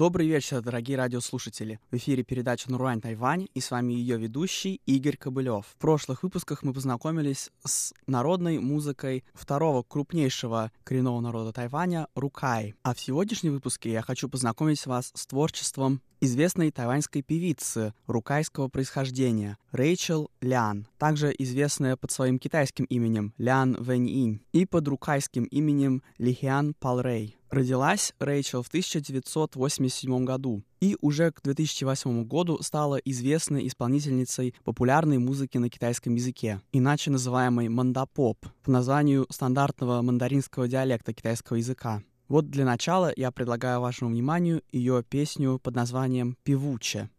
Добрый вечер, дорогие радиослушатели. В эфире передача «Нурань Тайвань» и с вами ее ведущий Игорь Кобылев. В прошлых выпусках мы познакомились с народной музыкой второго крупнейшего коренного народа Тайваня — Рукай. А в сегодняшнем выпуске я хочу познакомить вас с творчеством известной тайваньской певицы рукайского происхождения Рэйчел Лян, также известная под своим китайским именем Лян Вэнь-инь и под рукайским именем Лихиан Палрей. Родилась Рэйчел в 1987 году и уже к 2008 году стала известной исполнительницей популярной музыки на китайском языке, иначе называемой мандапоп, по названию стандартного мандаринского диалекта китайского языка. Вот для начала я предлагаю вашему вниманию ее песню под названием «Певуче».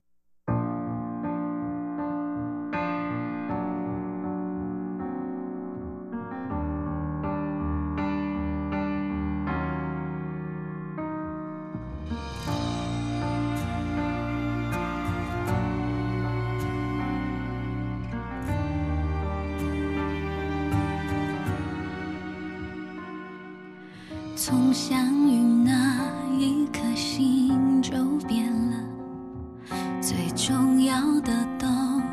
从相遇那一颗心就变了，最重要的都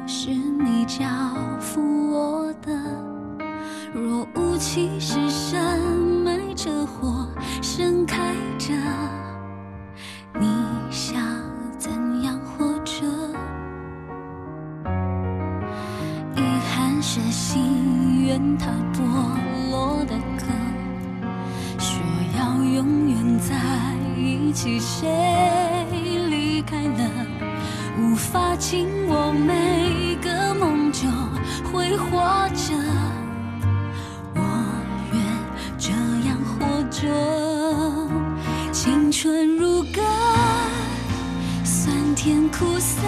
是你交付我的。若无其事深埋着火盛开着，你想怎样活着？遗憾是心愿它剥落的壳。永远在一起，谁离开了，无法紧握每个梦就会活着。我愿这样活着，青春如歌，酸甜苦涩，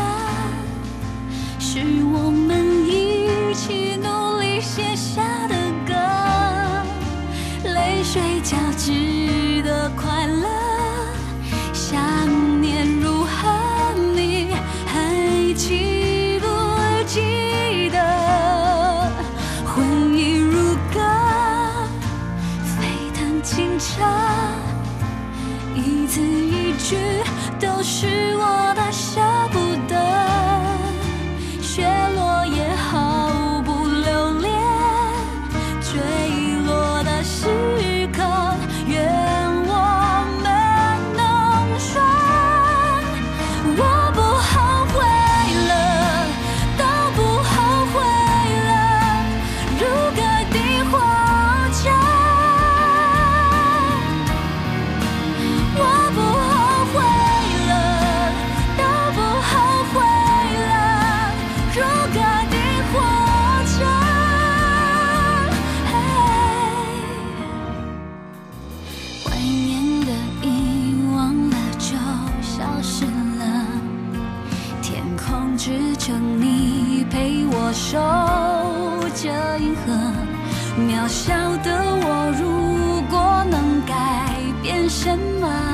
什么？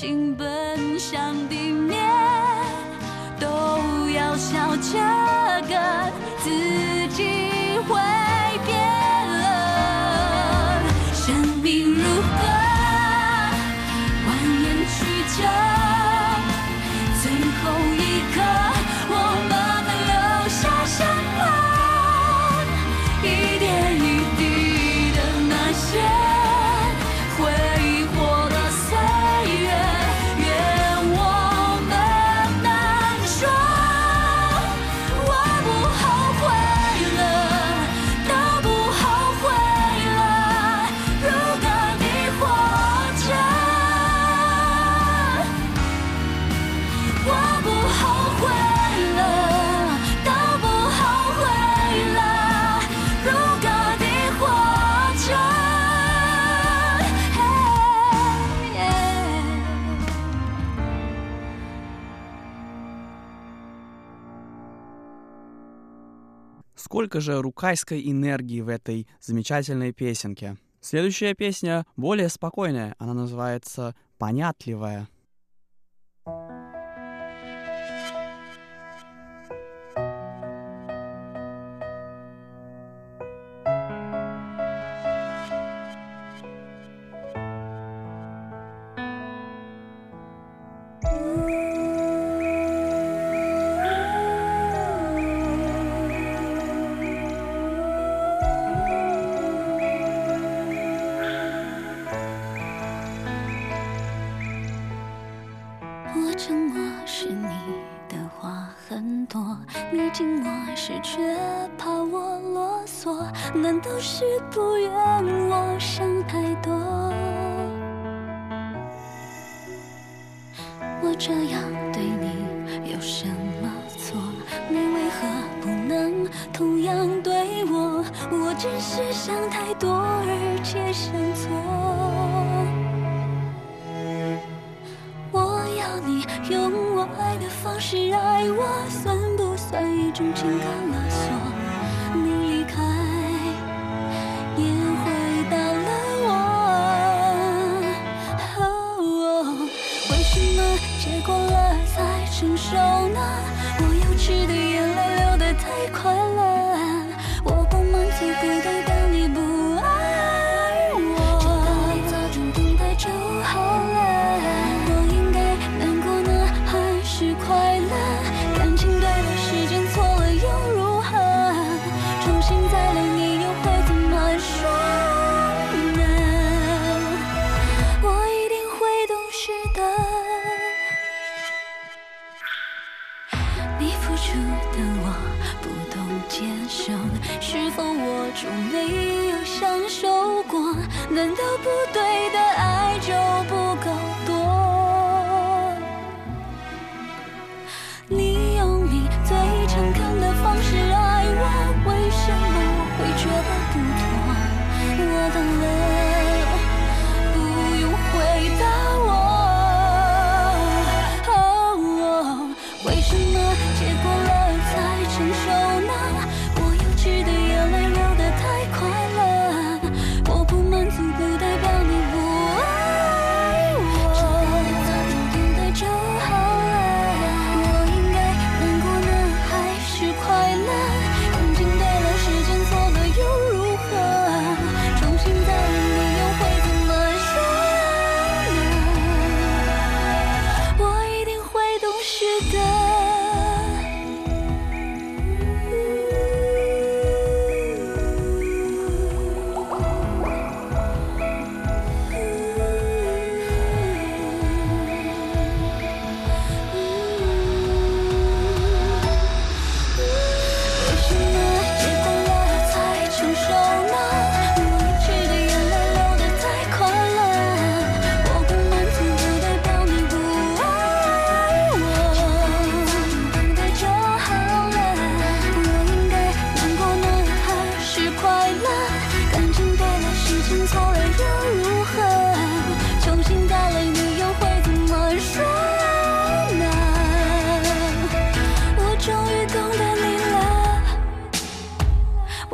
心奔向地面，都要笑着 сколько же рукайской энергии в этой замечательной песенке. Следующая песня более спокойная, она называется «Понятливая». 难道是不愿我想太多？我这样对你有什么错？你为何不能同样对我？我只是想太多，而且想错。我要你用我爱的方式爱我，算不算一种情感勒索？你。守那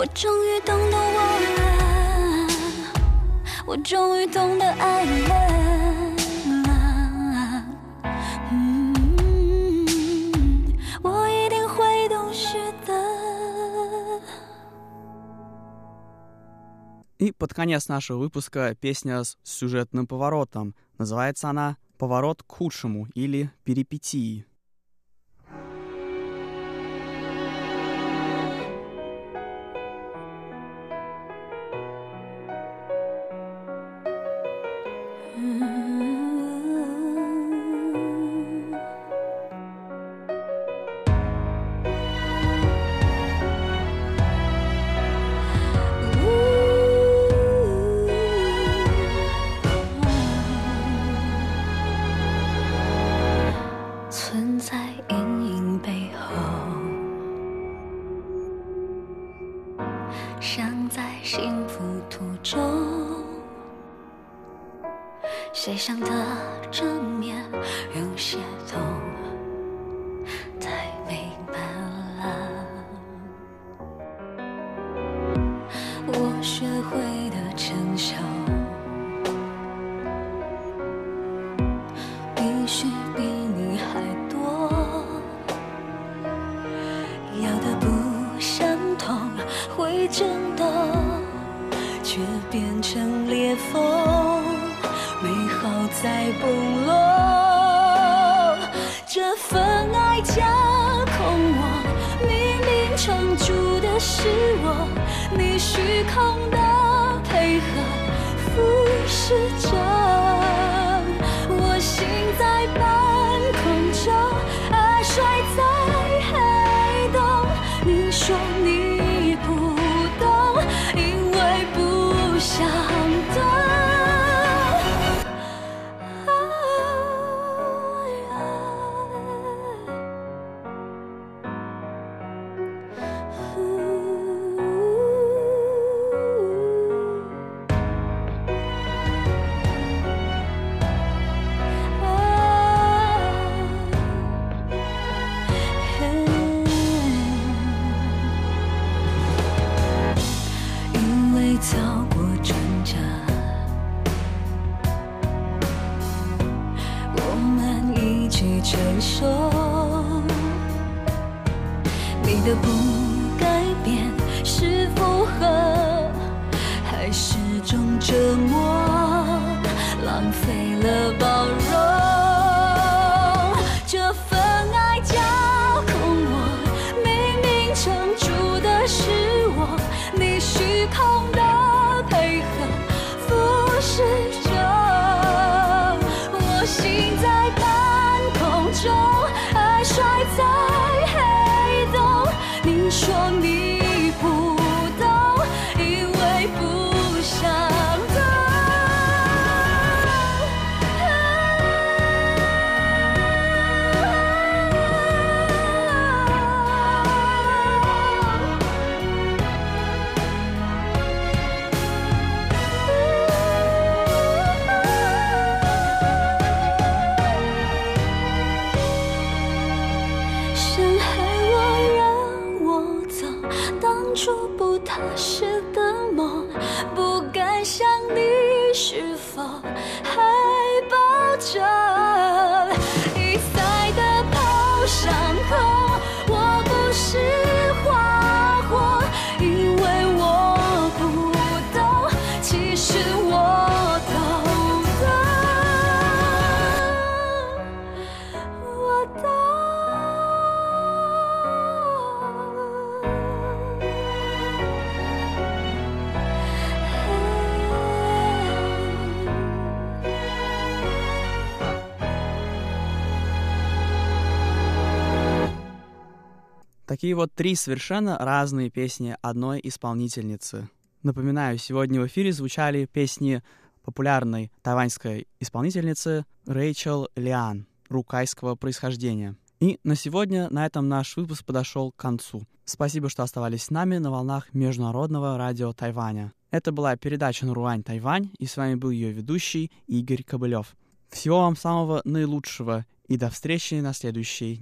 我终于懂得我了，我终于懂得爱了。嗯，我一定会懂事的。И под конец нашего выпуска песня с сюжетным поворотом. Называется она «Поворот к худшему» или «Перипетии». 架空我，明明撑住的是我，你虚空的配合俯视着，们一起承受。你的不改变是否和，还是种折磨，浪费了包容。这份爱架空我，明明撑住的是我，你虚空的配合不是 Такие вот три совершенно разные песни одной исполнительницы. Напоминаю, сегодня в эфире звучали песни популярной тайваньской исполнительницы Рэйчел Лиан, рукайского происхождения. И на сегодня на этом наш выпуск подошел к концу. Спасибо, что оставались с нами на волнах Международного радио Тайваня. Это была передача «Наруань Тайвань», и с вами был ее ведущий Игорь Кобылев. Всего вам самого наилучшего и до встречи на следующей